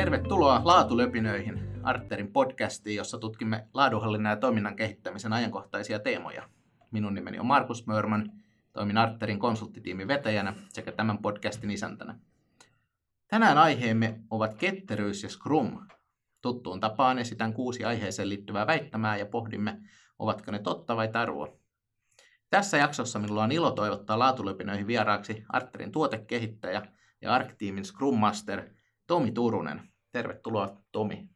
Tervetuloa Laatulöpinöihin, Arterin podcastiin, jossa tutkimme laadunhallinnan ja toiminnan kehittämisen ajankohtaisia teemoja. Minun nimeni on Markus Mörman, toimin Arterin konsulttitiimin vetäjänä sekä tämän podcastin isäntänä. Tänään aiheemme ovat ketteryys ja Scrum. Tuttuun tapaan esitän kuusi aiheeseen liittyvää väittämää ja pohdimme, ovatko ne totta vai tarua. Tässä jaksossa minulla on ilo toivottaa laatulöpinöihin vieraaksi Arterin tuotekehittäjä ja Arc-tiimin Scrum Master Tomi Turunen. Tervetuloa Tomi.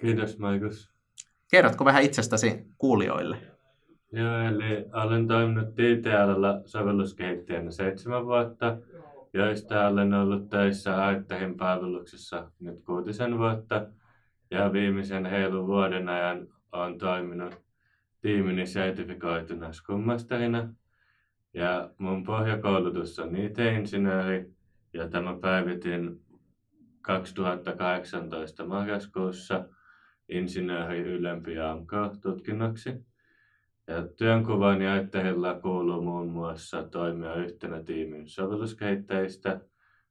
Kiitos Markus. Kerrotko vähän itsestäsi kuulijoille? Joo, eli olen toiminut TTLllä sovelluskehittäjänä seitsemän vuotta, joista olen ollut töissä Arterin palveluksessa nyt kuutisen vuotta. Ja viimeisen heilun vuoden ajan olen toiminut tiimini sertifikoituna Scrum Masterina. Ja mun pohjakoulutus on IT-insinööri ja tämä päivitin 2018 marraskuussa insinööri ylempi AMK-tutkinnoksi. Ja työnkuvan jaitteilla kuuluu muun muassa toimia yhtenä tiimin sovelluskehittäjistä,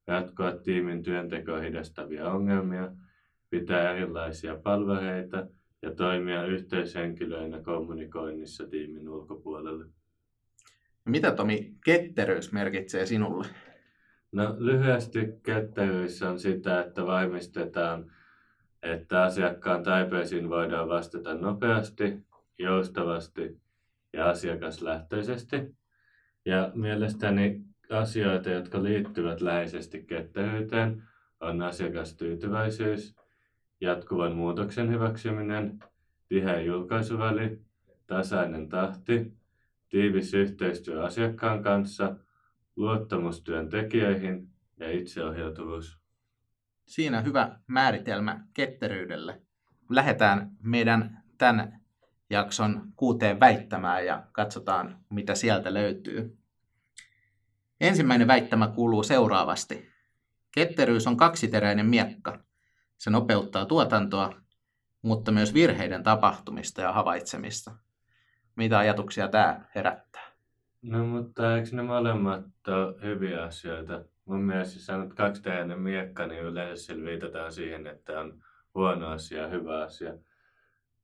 ratkoa tiimin työntekoa hidastavia ongelmia, pitää erilaisia palvereita ja toimia yhteishenkilöinä kommunikoinnissa tiimin ulkopuolelle. Mitä Tomi ketteryys merkitsee sinulle? No lyhyesti ketteryys on sitä, että varmistetaan, että asiakkaan taipeisiin voidaan vastata nopeasti, joustavasti ja asiakaslähtöisesti. Ja mielestäni asioita, jotka liittyvät läheisesti ketteryyteen, on asiakastyytyväisyys, jatkuvan muutoksen hyväksyminen, tiheä julkaisuväli, tasainen tahti, tiivis yhteistyö asiakkaan kanssa – luottamus työntekijöihin ja itseohjautuvuus. Siinä hyvä määritelmä ketteryydelle. Lähdetään meidän tämän jakson kuuteen väittämään ja katsotaan, mitä sieltä löytyy. Ensimmäinen väittämä kuuluu seuraavasti. Ketteryys on kaksiteräinen miekka. Se nopeuttaa tuotantoa, mutta myös virheiden tapahtumista ja havaitsemista. Mitä ajatuksia tämä herättää? No mutta eikö ne molemmat ole hyviä asioita? Mun mielestä jos sanot kaksiteräinen miekka, niin yleensä sillä viitataan siihen, että on huono asia ja hyvä asia.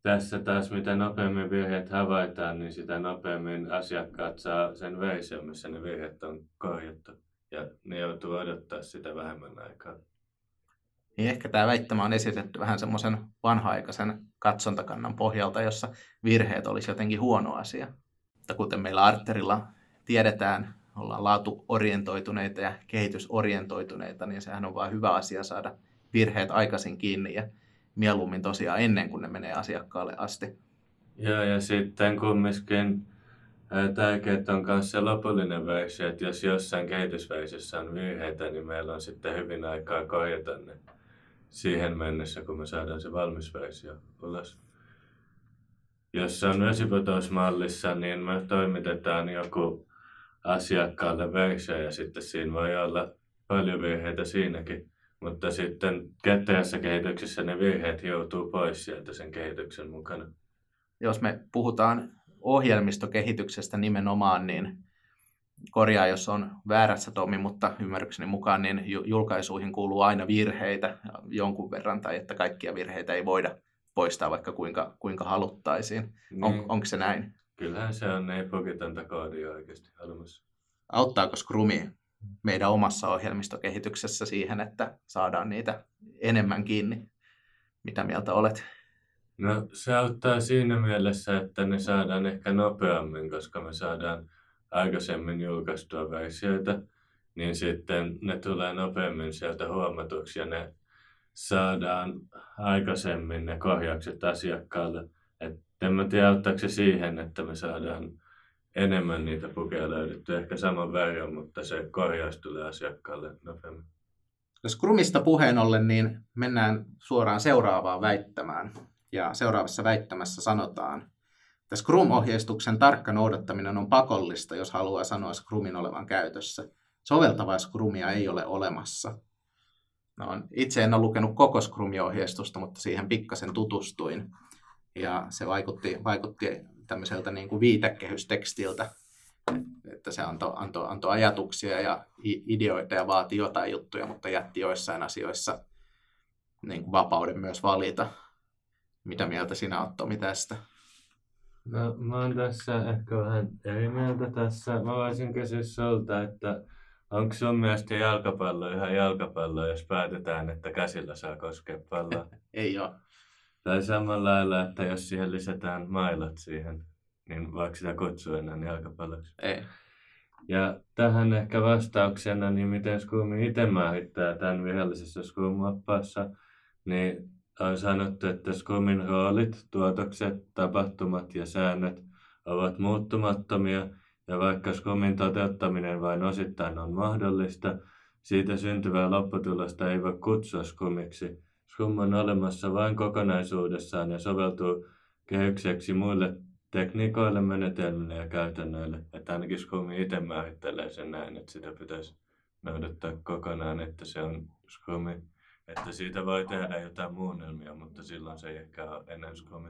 Tässä taas mitä nopeammin virheet havaitaan, niin sitä nopeammin asiakkaat saa sen version, missä ne virheet on korjattu. Ja ne joutuu odottaa sitä vähemmän aikaa. Niin ehkä tämä väittämä on esitetty vähän semmoisen vanha-aikaisen katsontakannan pohjalta, jossa virheet olisi jotenkin huono asia. Mutta kuten meillä Arterilla tiedetään, ollaan laatuorientoituneita ja kehitysorientoituneita, niin sehän on vain hyvä asia saada virheet aikaisin kiinni ja mieluummin tosiaan ennen kuin ne menee asiakkaalle asti. Joo, ja sitten kumminkin tärkeää on myös se lopullinen versio, että jos jossain kehitysversiossa on virheitä, niin meillä on sitten hyvin aikaa korjata ne siihen mennessä, kun me saadaan se valmis versio ulos jos se on vesiputousmallissa, niin me toimitetaan joku asiakkaalle versio ja sitten siinä voi olla paljon virheitä siinäkin. Mutta sitten ketterässä kehityksessä ne virheet joutuu pois sieltä sen kehityksen mukana. Jos me puhutaan ohjelmistokehityksestä nimenomaan, niin korjaa, jos on väärässä Tomi, mutta ymmärrykseni mukaan, niin julkaisuihin kuuluu aina virheitä jonkun verran, tai että kaikkia virheitä ei voida poistaa vaikka kuinka, kuinka haluttaisiin. Niin. On, onko se näin? Kyllähän se on, ei pokitonta koodia oikeasti olemassa. Auttaako Scrumi meidän omassa ohjelmistokehityksessä siihen, että saadaan niitä enemmän kiinni? Mitä mieltä olet? No se auttaa siinä mielessä, että ne saadaan ehkä nopeammin, koska me saadaan aikaisemmin julkaistua versioita, niin sitten ne tulee nopeammin sieltä huomatuksi ja ne saadaan aikaisemmin ne korjaukset asiakkaalle. Et en mä tiedä, auttaako se siihen, että me saadaan enemmän niitä pukeja löydetty, ehkä saman verran, mutta se korjaus tulee asiakkaalle nopeammin. Jos Scrumista puheen ollen, niin mennään suoraan seuraavaan väittämään. Ja seuraavassa väittämässä sanotaan, että Scrum-ohjeistuksen tarkka noudattaminen on pakollista, jos haluaa sanoa Scrumin olevan käytössä. Soveltavaa Scrumia ei ole olemassa. No, itse en ole lukenut koko Scrum-ohjeistusta, mutta siihen pikkasen tutustuin. Ja se vaikutti, vaikutti tämmöiseltä niin kuin viitekehystekstiltä, että se antoi, antoi, antoi ajatuksia ja ideoita ja vaati jotain juttuja, mutta jätti joissain asioissa niin kuin vapauden myös valita. Mitä mieltä sinä oot Tomi tästä? No mä oon tässä ehkä vähän eri mieltä tässä. Mä voisin kysyä sulta, että onko sun mielestä jalkapallo ihan jalkapallo, jos päätetään, että käsillä saa koskea palloa? Ei ole. Tai samalla lailla, että jos siihen lisätään mailat siihen, niin voiko sitä kutsua enää jalkapalloksi? Ei. Ja tähän ehkä vastauksena, niin miten Skumi itse määrittää tämän vihollisessa Skum-oppaassa, niin on sanottu, että Skumin roolit, tuotokset, tapahtumat ja säännöt ovat muuttumattomia, ja vaikka Skumin toteuttaminen vain osittain on mahdollista, siitä syntyvää lopputulosta ei voi kutsua Skumiksi. Skum on olemassa vain kokonaisuudessaan ja soveltuu kehykseksi muille tekniikoille, menetelmille ja käytännöille. Että ainakin Scrumi itse määrittelee sen näin, että sitä pitäisi noudattaa kokonaan, että se on Scrumi. Että siitä voi tehdä jotain muunnelmia, mutta silloin se ei ehkä ole enää Scrumi.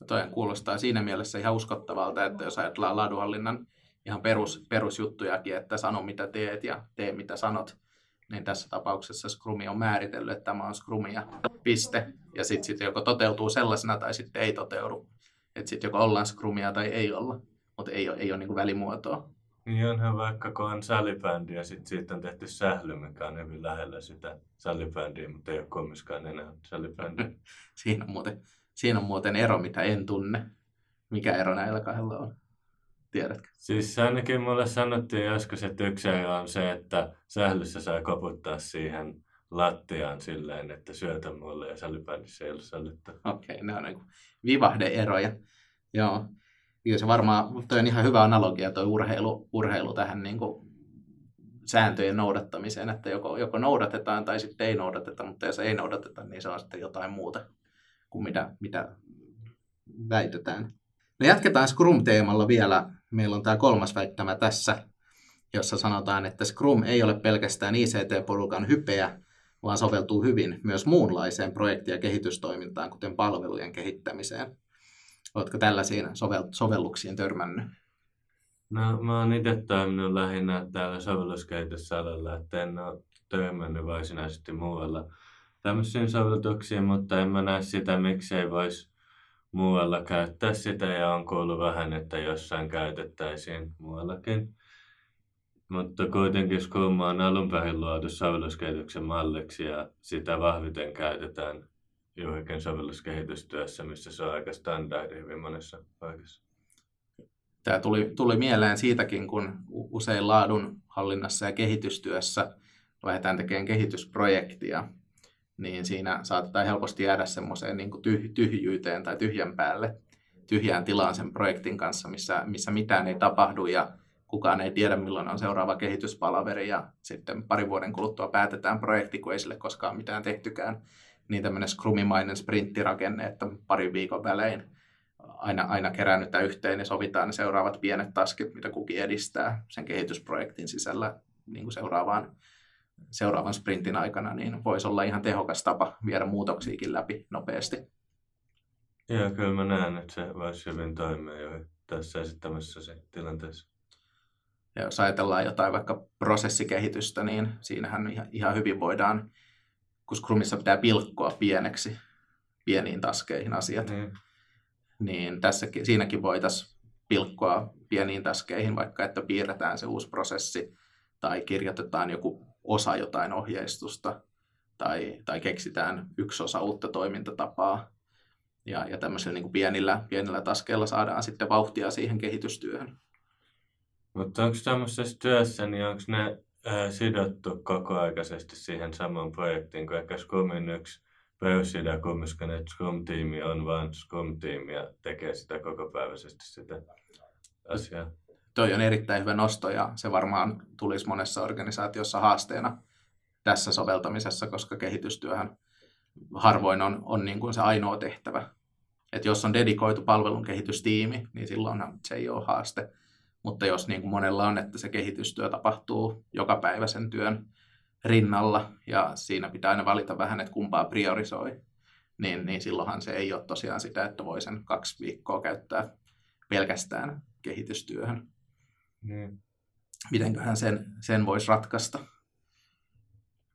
No toi kuulostaa siinä mielessä ihan uskottavalta, että jos ajatellaan laadunhallinnan ihan perus, perusjuttujakin, että sano mitä teet ja tee mitä sanot, niin tässä tapauksessa Scrumi on määritellyt, että tämä on Scrumia, piste. Ja sitten sit joko toteutuu sellaisena tai sitten ei toteudu. Että sitten joko ollaan Scrumia tai ei olla, mutta ei ole, ei ole niin välimuotoa. Niin onhan vaikka kun on salibändi ja sitten siitä on tehty sähly, mikä on hyvin lähellä sitä salibändiä, mutta ei ole kumminkaan enää salibändi. siinä, on muuten, siinä on muuten ero, mitä en tunne. Mikä ero näillä kahdella on? Tiedätkö? Siis ainakin mulle sanottiin joskus, että yksi on se, että sählyssä saa koputtaa siihen lattiaan silleen, että syötä mulle ja salibändissä ei ollut sallittu. Okei, okay, ne on niin vivahdeeroja. Joo. Ja se varmaan, toi on ihan hyvä analogia tuo urheilu, urheilu tähän niin kuin sääntöjen noudattamiseen, että joko, joko noudatetaan tai sitten ei noudateta, mutta jos ei noudateta, niin se on sitten jotain muuta kuin mitä, mitä väitetään. No jatketaan Scrum-teemalla vielä. Meillä on tämä kolmas väittämä tässä, jossa sanotaan, että Scrum ei ole pelkästään ICT-porukan hypeä, vaan soveltuu hyvin myös muunlaiseen projekti- ja kehitystoimintaan, kuten palvelujen kehittämiseen. Oletko tällaisiin sovel- sovelluksiin törmännyt? No, mä oon itse toiminut lähinnä täällä sovelluskehityssalalla, että en ole törmännyt varsinaisesti muualla tämmöisiin sovelluksiin, mutta en mä näe sitä, miksei voisi muualla käyttää sitä ja on kuullut vähän, että jossain käytettäisiin muuallakin. Mutta kuitenkin Skooma on alun perin luotu sovelluskehityksen malliksi ja sitä vahviten käytetään juurikin sovelluskehitystyössä, missä se on aika standardi hyvin monessa paikassa. Tämä tuli, tuli mieleen siitäkin, kun usein laadun hallinnassa ja kehitystyössä lähdetään tekemään kehitysprojektia, niin siinä saatetaan helposti jäädä semmoiseen niin tyhjyyteen tai tyhjän päälle, tyhjään tilaan sen projektin kanssa, missä, missä mitään ei tapahdu ja kukaan ei tiedä, milloin on seuraava kehityspalaveri ja sitten parin vuoden kuluttua päätetään projekti, kun ei sille koskaan mitään tehtykään. Niin tämmöinen scrumimainen sprinttirakenne, että parin viikon välein aina, aina kerännytään yhteen ja sovitaan ne seuraavat pienet taskit, mitä kukin edistää sen kehitysprojektin sisällä niin kuin seuraavaan, seuraavan sprintin aikana, niin voisi olla ihan tehokas tapa viedä muutoksiakin läpi nopeasti. Joo, kyllä mä näen, että se voisi hyvin toimia jo tässä esittämässä tilanteessa. Ja jos ajatellaan jotain vaikka prosessikehitystä, niin siinähän ihan hyvin voidaan, kun Scrumissa pitää pilkkoa pieneksi, pieniin taskeihin asiat, mm. niin tässäkin, siinäkin voitaisiin pilkkoa pieniin taskeihin, vaikka että piirretään se uusi prosessi tai kirjoitetaan joku osa jotain ohjeistusta tai, tai keksitään yksi osa uutta toimintatapaa. Ja, ja tämmöisillä niin kuin pienillä, pienillä taskeilla saadaan sitten vauhtia siihen kehitystyöhön. Mutta onko tämmöisessä työssä, niin onko ne ää, sidottu kokoaikaisesti siihen samaan projektiin, kun ehkä Scrumin yksi perusidea kumminkin, että Scrum-tiimi on vain Scrum-tiimi ja tekee sitä kokopäiväisesti sitä asiaa? Toi on erittäin hyvä nosto ja se varmaan tulisi monessa organisaatiossa haasteena tässä soveltamisessa, koska kehitystyöhän harvoin on, on niin kuin se ainoa tehtävä. Et jos on dedikoitu palvelun kehitystiimi, niin silloin se ei ole haaste mutta jos niin kuin monella on, että se kehitystyö tapahtuu joka päivä sen työn rinnalla ja siinä pitää aina valita vähän, että kumpaa priorisoi, niin, niin silloinhan se ei ole tosiaan sitä, että voi sen kaksi viikkoa käyttää pelkästään kehitystyöhön. Mm. Mitenköhän sen, sen voisi ratkaista?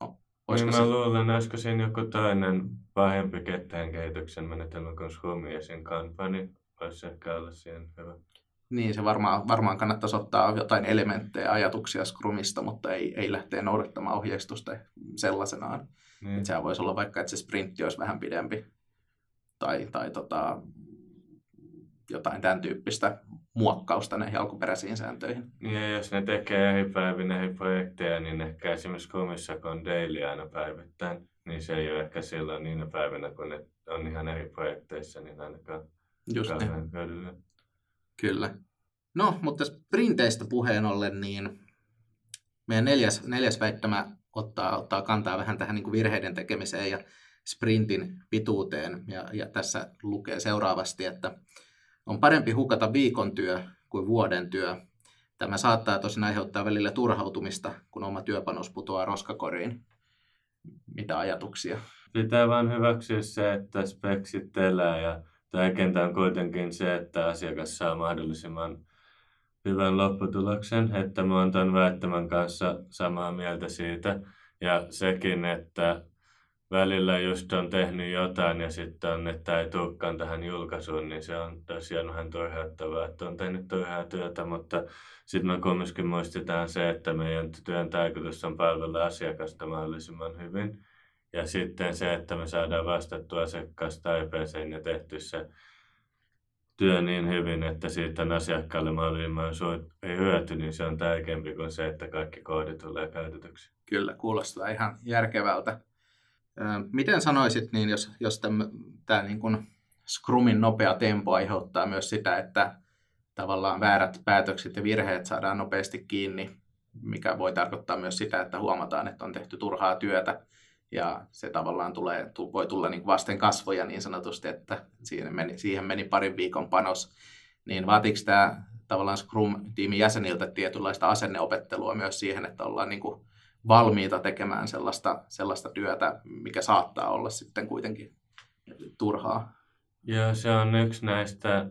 No, niin mä luulen, olisiko siinä joku toinen pahempi ketään kehityksen menetelmä kuin Scrum ja sen kampani. Voisi ehkä olla siihen hyvä. Niin, se varmaan, varmaan kannattaisi ottaa jotain elementtejä, ajatuksia Scrumista, mutta ei, ei lähteä noudattamaan ohjeistusta sellaisenaan. Niin. sehän voisi olla vaikka, että se sprintti olisi vähän pidempi tai, tai tota, jotain tämän tyyppistä muokkausta näihin alkuperäisiin sääntöihin. Niin, ja jos ne tekee eri päivinä eri projekteja, niin ehkä esimerkiksi kun on daily aina päivittäin, niin se ei ole ehkä silloin niinä päivinä, kun ne on ihan eri projekteissa, niin ainakaan Just kauhean hyödyllinen. Kyllä. No, mutta sprinteistä puheen ollen, niin meidän neljäs, neljäs väittämä ottaa, ottaa kantaa vähän tähän niin kuin virheiden tekemiseen ja sprintin pituuteen. Ja, ja tässä lukee seuraavasti, että on parempi hukata viikon työ kuin vuoden työ. Tämä saattaa tosin aiheuttaa välillä turhautumista, kun oma työpanos putoaa roskakoriin. Mitä ajatuksia? Pitää vain hyväksyä se, että speksit elää ja tärkeintä on kuitenkin se, että asiakas saa mahdollisimman hyvän lopputuloksen, että mä oon tämän väittämän kanssa samaa mieltä siitä. Ja sekin, että välillä just on tehnyt jotain ja sitten on, että ei tulekaan tähän julkaisuun, niin se on tosiaan vähän turhauttavaa, että on tehnyt turhaa työtä, mutta sitten me kumminkin muistetaan se, että meidän työn tarkoitus on palvella asiakasta mahdollisimman hyvin. Ja sitten se, että me saadaan vastattua asiakastarpeeseen ja tehty se työ niin hyvin, että siitä on asiakkaalle mahdollisimman suuri hyöty, niin se on tärkeämpi kuin se, että kaikki koodit tulee käytetyksi. Kyllä, kuulostaa ihan järkevältä. Miten sanoisit, niin jos, jos tämä niin Scrumin nopea tempo aiheuttaa myös sitä, että tavallaan väärät päätökset ja virheet saadaan nopeasti kiinni, mikä voi tarkoittaa myös sitä, että huomataan, että on tehty turhaa työtä ja se tavallaan tulee, voi tulla niin vasten kasvoja niin sanotusti, että siihen meni, siihen meni parin viikon panos, niin vaatiiko tämä tavallaan Scrum-tiimin jäseniltä tietynlaista asenneopettelua myös siihen, että ollaan niin kuin valmiita tekemään sellaista, sellaista työtä, mikä saattaa olla sitten kuitenkin turhaa. Joo, se on yksi näistä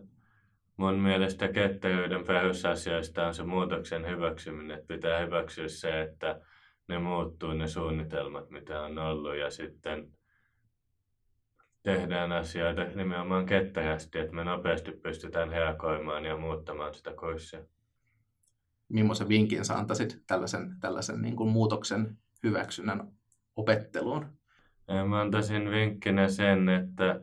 mun mielestä ketteryyden perusasioista on se muutoksen hyväksyminen. Että pitää hyväksyä se, että ne muuttuu ne suunnitelmat, mitä on ollut ja sitten tehdään asioita nimenomaan ketterästi, että me nopeasti pystytään reagoimaan ja muuttamaan sitä kurssia millaisen vinkin sä antaisit tällaisen, tällaisen niin kuin muutoksen hyväksynnän opetteluun? Mä antaisin vinkkinä sen, että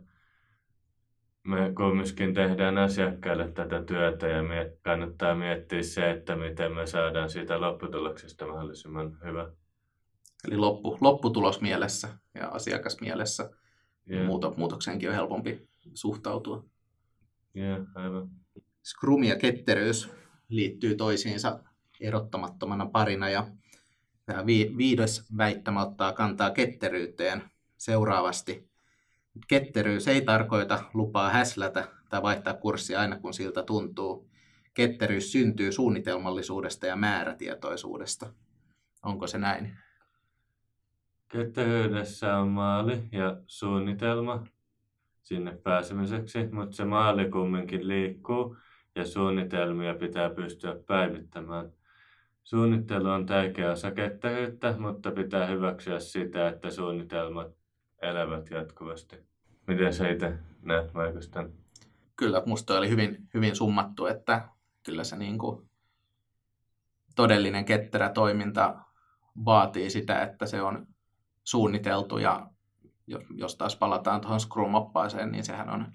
me kumminkin tehdään asiakkaille tätä työtä ja me kannattaa miettiä se, että miten me saadaan siitä lopputuloksesta mahdollisimman hyvä. Eli loppu, lopputulos mielessä ja asiakas mielessä. Yeah. Muuto, muutokseenkin on helpompi suhtautua. Joo, yeah, aivan. Scrum ja ketteryys liittyy toisiinsa erottamattomana parina. Ja tämä viides väittämä ottaa kantaa ketteryyteen seuraavasti. Ketteryys ei tarkoita lupaa häslätä tai vaihtaa kurssia aina kun siltä tuntuu. Ketteryys syntyy suunnitelmallisuudesta ja määrätietoisuudesta. Onko se näin? Ketteryydessä on maali ja suunnitelma sinne pääsemiseksi, mutta se maali kumminkin liikkuu ja suunnitelmia pitää pystyä päivittämään. Suunnittelu on tärkeä osa ketteryyttä, mutta pitää hyväksyä sitä, että suunnitelmat elävät jatkuvasti. Miten sä itse näet vaikutan? Kyllä, musta oli hyvin, hyvin summattu, että kyllä se niin kuin todellinen ketterä toiminta vaatii sitä, että se on suunniteltu ja jos taas palataan tuohon Scrum-oppaaseen, niin sehän on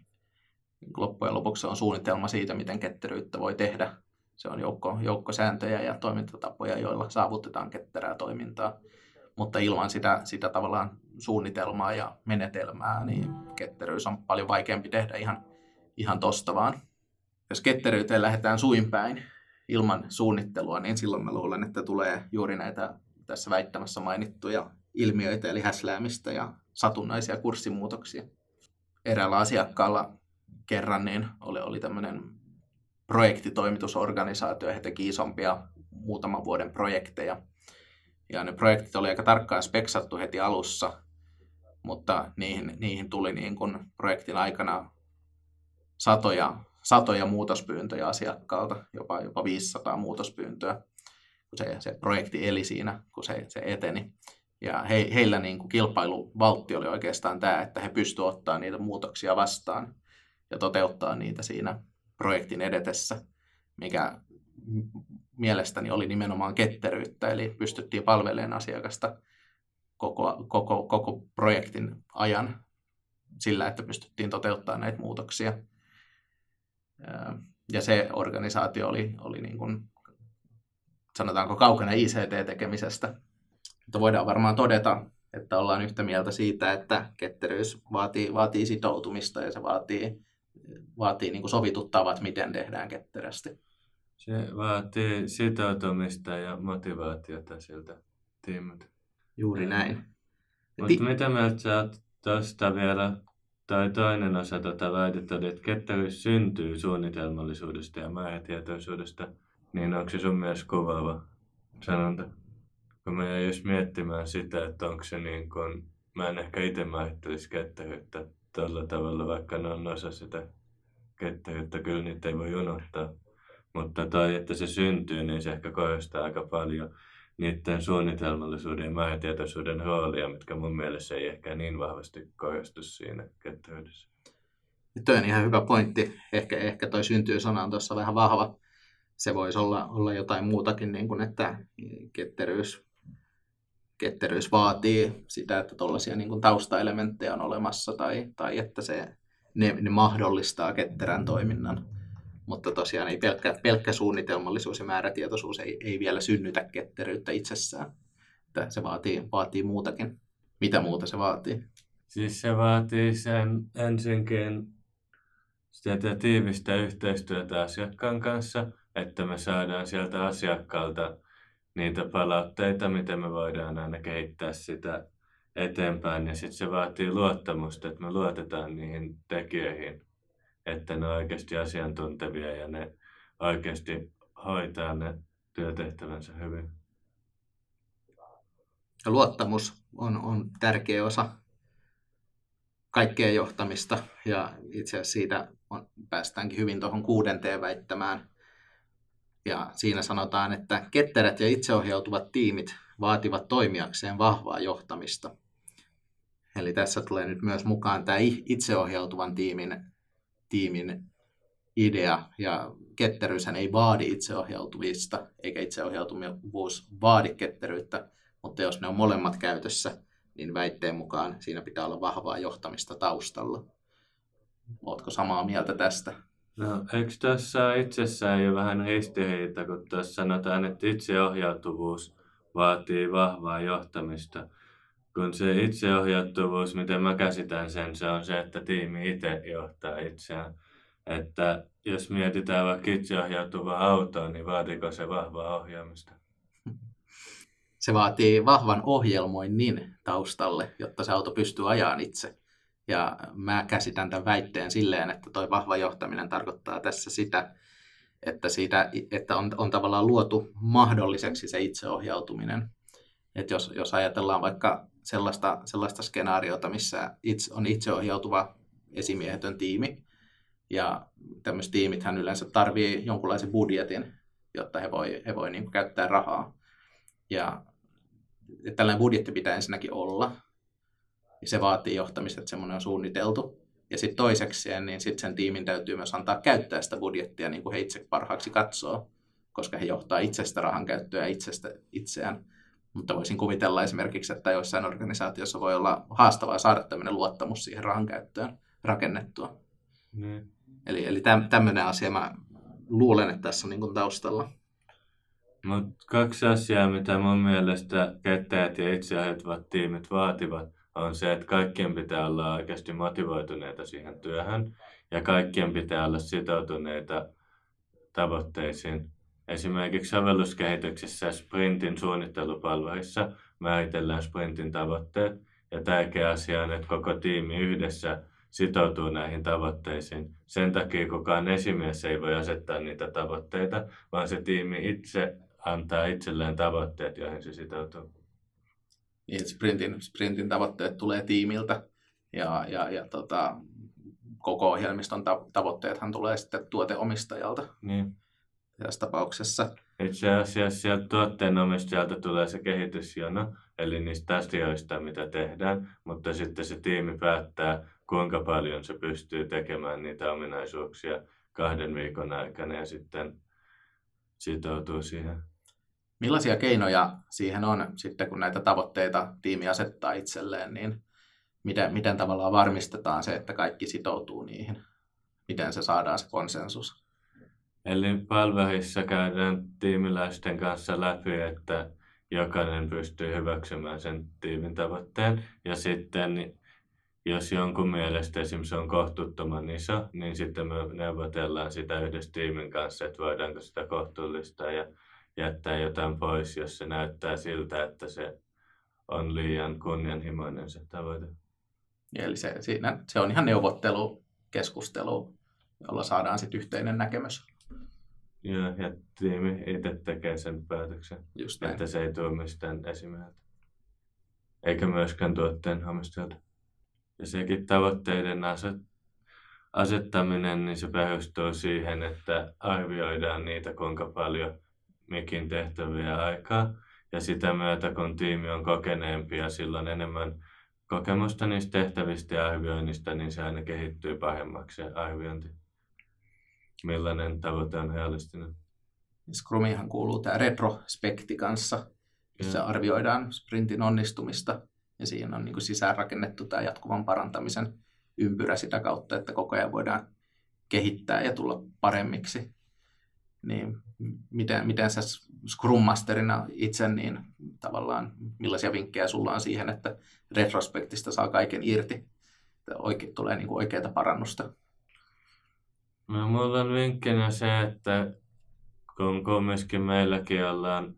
loppujen lopuksi on suunnitelma siitä, miten ketteryyttä voi tehdä. Se on joukko, joukko sääntöjä ja toimintatapoja, joilla saavutetaan ketterää toimintaa. Mutta ilman sitä, sitä tavallaan suunnitelmaa ja menetelmää, niin ketteryys on paljon vaikeampi tehdä ihan, ihan tosta vaan. Jos ketteryyteen lähdetään suinpäin ilman suunnittelua, niin silloin mä luulen, että tulee juuri näitä tässä väittämässä mainittuja ilmiöitä, eli häsläämistä ja satunnaisia kurssimuutoksia. Eräällä asiakkaalla kerran niin oli, oli tämmöinen projektitoimitusorganisaatio, he teki isompia muutaman vuoden projekteja. Ja ne projektit oli aika tarkkaan speksattu heti alussa, mutta niihin, niihin tuli niin kuin projektin aikana satoja, satoja muutospyyntöjä asiakkaalta, jopa, jopa 500 muutospyyntöä, kun se, se projekti eli siinä, kun se, se eteni. Ja he, heillä niin kuin kilpailuvaltti oli oikeastaan tämä, että he pystyivät ottaa niitä muutoksia vastaan ja toteuttaa niitä siinä projektin edetessä, mikä mielestäni oli nimenomaan ketteryyttä, eli pystyttiin palvelemaan asiakasta koko, koko, koko projektin ajan sillä, että pystyttiin toteuttamaan näitä muutoksia. Ja se organisaatio oli, oli niin kuin, sanotaanko kaukana ICT-tekemisestä. Mutta voidaan varmaan todeta, että ollaan yhtä mieltä siitä, että ketteryys vaatii, vaatii sitoutumista ja se vaatii, vaatii niin kuin sovitut tavat, miten tehdään ketterästi. Se vaatii sitoutumista ja motivaatiota siltä tiimiltä. Juuri näin. Mutta Ti- mitä mieltä sä oot tuosta vielä, tai toinen osa tuota väitettä oli, että ketteryys syntyy suunnitelmallisuudesta ja määrätietoisuudesta, niin onko se sun mielestä kuvaava sanonta? Kun mä jäin just miettimään sitä, että onko se niin kuin, mä en ehkä itse määrittelisi ketteryyttä tällä tavalla, vaikka ne on osa sitä ketteryyttä, kyllä niitä ei voi unohtaa. Mutta tai että se syntyy, niin se ehkä korostaa aika paljon niiden suunnitelmallisuuden ja määrätietoisuuden roolia, mitkä mun mielestä ei ehkä niin vahvasti korostu siinä ketteryydessä. Tuo on ihan hyvä pointti. Ehkä, ehkä toi syntyy sana on tuossa vähän vahva. Se voisi olla, olla jotain muutakin, niin kuin että ketteryys, ketteryys vaatii sitä, että tuollaisia niin taustaelementtejä on olemassa tai, tai että se, ne, ne mahdollistaa ketterän toiminnan mutta tosiaan ei pelkkä, pelkkä suunnitelmallisuus ja määrätietoisuus ei, ei vielä synnytä ketteryyttä itsessään. Että se vaatii, vaatii muutakin. Mitä muuta se vaatii? Siis se vaatii sen ensinkin sitä tiivistä yhteistyötä asiakkaan kanssa, että me saadaan sieltä asiakkaalta niitä palautteita, miten me voidaan aina kehittää sitä eteenpäin. Ja sitten se vaatii luottamusta, että me luotetaan niihin tekijöihin että ne on oikeasti asiantuntevia ja ne oikeasti hoitaa ne työtehtävänsä hyvin. Luottamus on, on tärkeä osa kaikkea johtamista ja itse asiassa siitä on, päästäänkin hyvin tuohon kuudenteen väittämään. Ja siinä sanotaan, että ketterät ja itseohjautuvat tiimit vaativat toimijakseen vahvaa johtamista. Eli tässä tulee nyt myös mukaan tämä itseohjautuvan tiimin tiimin idea ja ketteryyshän ei vaadi itseohjautuvista, eikä itseohjautuvuus vaadi ketteryyttä, mutta jos ne on molemmat käytössä, niin väitteen mukaan siinä pitää olla vahvaa johtamista taustalla. Oletko samaa mieltä tästä? No, eikö tässä itsessään jo vähän ristiriita, kun tässä sanotaan, että itseohjautuvuus vaatii vahvaa johtamista, kun se itseohjautuvuus, miten mä käsitän sen, se on se, että tiimi itse johtaa itseään. Että jos mietitään vaikka itseohjautuvaa autoa, niin vaatiiko se vahvaa ohjaamista? Se vaatii vahvan ohjelmoinnin taustalle, jotta se auto pystyy ajamaan itse. Ja mä käsitän tämän väitteen silleen, että tuo vahva johtaminen tarkoittaa tässä sitä, että, siitä, että on, on tavallaan luotu mahdolliseksi se itseohjautuminen. Että jos, jos ajatellaan vaikka sellaista, sellaista skenaariota, missä itse, on itseohjautuva esimiehetön tiimi. Ja tämmöiset tiimithän yleensä tarvii jonkunlaisen budjetin, jotta he voi, he voi niin käyttää rahaa. Ja tällainen budjetti pitää ensinnäkin olla. Ja se vaatii johtamista, että semmoinen on suunniteltu. Ja sitten toisekseen, niin sitten sen tiimin täytyy myös antaa käyttää sitä budjettia niin kuin he itse parhaaksi katsoo, koska he johtaa itsestä rahan käyttöä itsestä itseään. Mutta voisin kuvitella esimerkiksi, että joissain organisaatiossa voi olla haastavaa saada tämmöinen luottamus siihen rahan käyttöön rakennettua. Mm. Eli, eli tämmöinen asia mä luulen, että tässä on niin taustalla. Mut kaksi asiaa, mitä mun mielestä ketteät ja itseaiheutuvat tiimit vaativat, on se, että kaikkien pitää olla oikeasti motivoituneita siihen työhön ja kaikkien pitää olla sitoutuneita tavoitteisiin. Esimerkiksi sovelluskehityksessä ja sprintin suunnittelupalveluissa määritellään sprintin tavoitteet ja tärkeä asia on, että koko tiimi yhdessä sitoutuu näihin tavoitteisiin. Sen takia kukaan esimies ei voi asettaa niitä tavoitteita, vaan se tiimi itse antaa itselleen tavoitteet, joihin se sitoutuu. Niin, sprintin, sprintin tavoitteet tulee tiimiltä ja, ja, ja tota, koko ohjelmiston tavoitteethan tulee sitten tuoteomistajalta. Niin tässä tapauksessa. Itse asiassa sieltä tuotteen omistajalta tulee se kehitysjono, eli niistä asioista, mitä tehdään, mutta sitten se tiimi päättää, kuinka paljon se pystyy tekemään niitä ominaisuuksia kahden viikon aikana ja sitten sitoutuu siihen. Millaisia keinoja siihen on sitten, kun näitä tavoitteita tiimi asettaa itselleen, niin miten, miten tavallaan varmistetaan se, että kaikki sitoutuu niihin? Miten se saadaan se konsensus? Eli palveluissa käydään tiimiläisten kanssa läpi, että jokainen pystyy hyväksymään sen tiimin tavoitteen. Ja sitten jos jonkun mielestä esimerkiksi on kohtuuttoman iso, niin sitten me neuvotellaan sitä yhdessä tiimin kanssa, että voidaanko sitä kohtuullistaa ja jättää jotain pois, jos se näyttää siltä, että se on liian kunnianhimoinen se tavoite. Eli se, siinä, se on ihan neuvottelu, keskustelu, jolla saadaan sitten yhteinen näkemys. Joo, ja tiimi itse tekee sen päätöksen, Just näin. että se ei tule mistään esimieheltä. Eikä myöskään tuotteen omistajalta. Ja sekin tavoitteiden aset, asettaminen, niin se perustuu siihen, että arvioidaan niitä, kuinka paljon mikin tehtäviä aikaa. Ja sitä myötä, kun tiimi on kokeneempi ja silloin enemmän kokemusta niistä tehtävistä ja arvioinnista, niin se aina kehittyy pahemmaksi se arviointi. Millainen tavoite on realistinen? Scrumiinhan kuuluu tämä retrospekti kanssa, jossa Joo. arvioidaan sprintin onnistumista ja siinä on niin kuin sisäänrakennettu tämä jatkuvan parantamisen ympyrä sitä kautta, että koko ajan voidaan kehittää ja tulla paremmiksi. Niin miten, miten sä Scrum Masterina itse, niin tavallaan millaisia vinkkejä sulla on siihen, että retrospektista saa kaiken irti, että oikein, tulee niin kuin oikeaa parannusta? No, mulla on vinkkinä se, että kun kumminkin meilläkin ollaan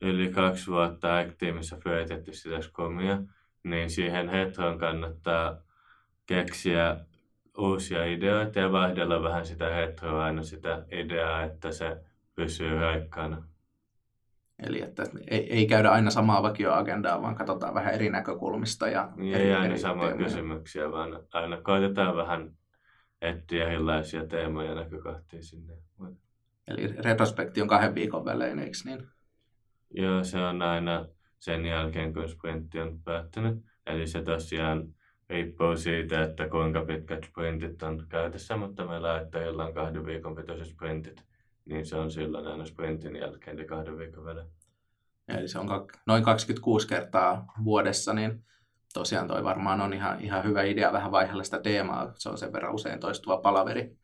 yli kaksi vuotta aktiivissa pyöritetty sitä skumia, niin siihen hetkoon kannattaa keksiä uusia ideoita ja vaihdella vähän sitä hetkoa aina sitä ideaa, että se pysyy raikkaana. Eli että ei, ei käydä aina samaa vakioagendaa, vaan katsotaan vähän eri näkökulmista. Ja Niin eri, ei aina eri samoja teemoja. kysymyksiä, vaan aina koitetaan vähän etsiä erilaisia teemoja ja näkökohtia sinne. Eli retrospekti on kahden viikon välein, eikö niin? Joo, se on aina sen jälkeen, kun sprintti on päättynyt. Eli se tosiaan riippuu siitä, että kuinka pitkät sprintit on käytössä, mutta meillä ajattelilla on kahden viikon pituiset sprintit, niin se on silloin aina sprintin jälkeen, eli kahden viikon välein. Eli se on noin 26 kertaa vuodessa, niin tosiaan toi varmaan on ihan, ihan hyvä idea vähän vaihella sitä teemaa. Se on sen verran usein toistuva palaveri,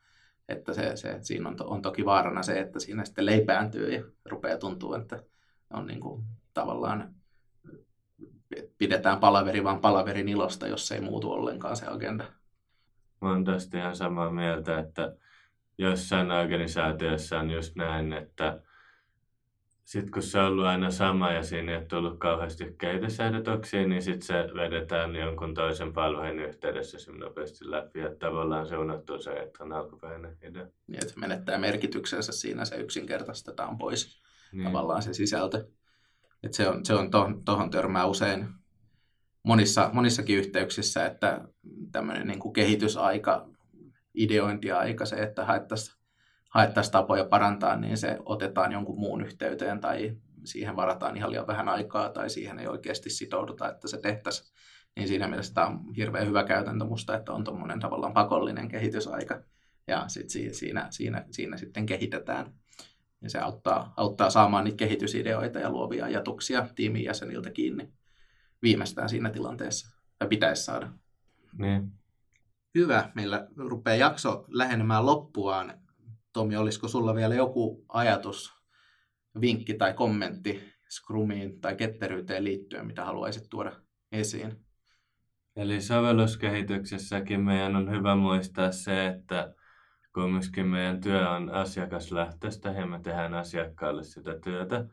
että se, se, siinä on, to, on toki vaarana se, että siinä sitten leipääntyy ja rupeaa tuntua, että on niin kuin tavallaan pidetään palaveri vaan palaverin ilosta, jos ei muutu ollenkaan se agenda. Mä oon tästä ihan samaa mieltä, että jossain organisaatiossa on just näin, että sitten kun se on ollut aina sama ja siinä ei ole tullut kauheasti kehitysehdotuksia, niin sitten se vedetään jonkun toisen palvelun yhteydessä se nopeasti läpi. Ja tavallaan se unohtuu se, että on alkuperäinen idea. Niin, että se menettää merkityksensä siinä, se yksinkertaistetaan pois Niin. tavallaan se sisältö. Et se on, se on tuohon, tohon törmää usein monissa, monissakin yhteyksissä, että tämmöinen niin kuin kehitysaika, ideointiaika, se, että haettaisiin haettaisiin tapoja parantaa, niin se otetaan jonkun muun yhteyteen tai siihen varataan ihan liian vähän aikaa tai siihen ei oikeasti sitouduta, että se tehtäisiin. Niin siinä mielessä tämä on hirveän hyvä käytäntö musta, että on tuommoinen tavallaan pakollinen kehitysaika ja sit si- siinä, siinä, siinä sitten kehitetään. Ja se auttaa, auttaa saamaan niitä kehitysideoita ja luovia ajatuksia tiimin jäseniltä kiinni viimeistään siinä tilanteessa. Ja pitäisi saada. Niin. Hyvä. Meillä rupeaa jakso lähenemään loppuaan. Tomi, olisiko sulla vielä joku ajatus, vinkki tai kommentti Scrumiin tai ketteryyteen liittyen, mitä haluaisit tuoda esiin? Eli sovelluskehityksessäkin meidän on hyvä muistaa se, että kumminkin meidän työ on asiakaslähtöistä ja me tehdään asiakkaalle sitä työtä.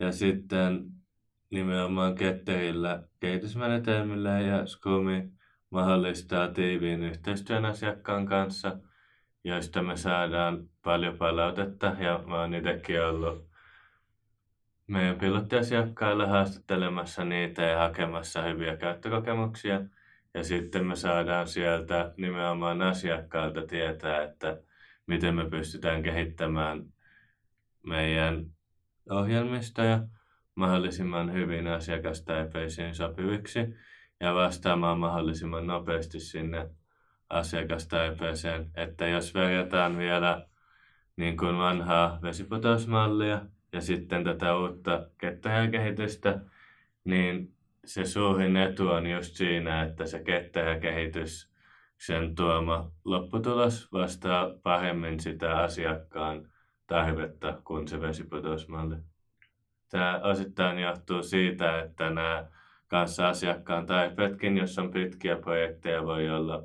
Ja sitten nimenomaan ketterillä kehitysmenetelmillä ja Scrumi mahdollistaa tiiviin yhteistyön asiakkaan kanssa, joista me saadaan paljon palautetta ja mä oon itsekin ollut meidän pilottiasiakkailla haastattelemassa niitä ja hakemassa hyviä käyttökokemuksia. Ja sitten me saadaan sieltä nimenomaan asiakkailta tietää, että miten me pystytään kehittämään meidän ohjelmistoja mahdollisimman hyvin asiakastaipeisiin sopiviksi ja vastaamaan mahdollisimman nopeasti sinne asiakastaipeeseen. Että jos verrataan vielä niin kuin vanhaa vesiputousmallia ja sitten tätä uutta kehitystä, niin se suurin etu on just siinä, että se ketterä kehitys, sen tuoma lopputulos vastaa paremmin sitä asiakkaan tarvetta kuin se vesiputousmalli. Tämä osittain johtuu siitä, että nämä kanssa asiakkaan tarpeetkin, jos on pitkiä projekteja, voi olla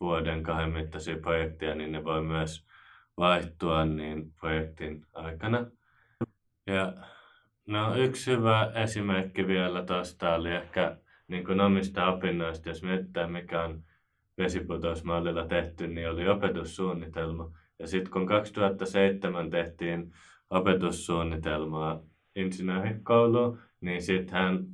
vuoden kahden mittaisia projekteja, niin ne voi myös vaihtua niin projektin aikana. Ja no, yksi hyvä esimerkki vielä tuosta oli ehkä niin kuin omista opinnoista, jos mietitään mikä on vesiputousmallilla tehty, niin oli opetussuunnitelma. Ja sitten kun 2007 tehtiin opetussuunnitelmaa insinöörikouluun, niin sitten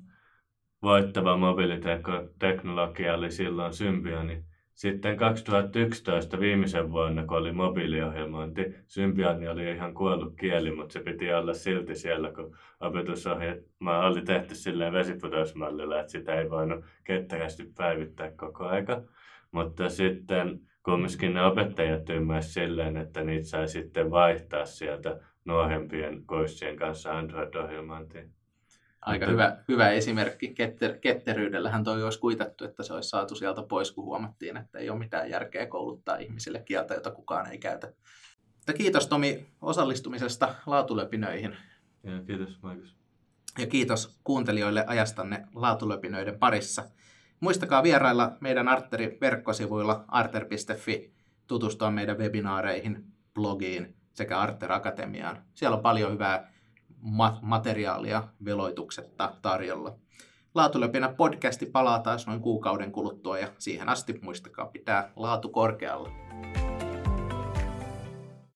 voittava mobiiliteknologia oli silloin Symbioni. Sitten 2011 viimeisen vuonna, kun oli mobiiliohjelmointi, Symbiani oli ihan kuollut kieli, mutta se piti olla silti siellä, kun opetusohjelma oli tehty silleen vesiputousmallilla, että sitä ei voinut ketterästi päivittää koko aika. Mutta sitten kumminkin ne opettajat ymmärsivät silleen, että niitä sai sitten vaihtaa sieltä nuorempien kurssien kanssa Android-ohjelmointiin. Aika hyvä, hyvä esimerkki. Ketter, ketteryydellähän toi olisi kuitattu, että se olisi saatu sieltä pois, kun huomattiin, että ei ole mitään järkeä kouluttaa ihmisille kieltä, jota kukaan ei käytä. Mutta kiitos Tomi osallistumisesta laatulöpinöihin. Ja kiitos Markus. Ja kiitos kuuntelijoille ajastanne laatulöpinöiden parissa. Muistakaa vierailla meidän Arterin verkkosivuilla arter.fi, tutustua meidän webinaareihin, blogiin sekä Arter Akatemiaan. Siellä on paljon hyvää materiaalia veloituksetta tarjolla. Laatuläpinä podcasti palaa taas noin kuukauden kuluttua ja siihen asti muistakaa pitää laatu korkealla.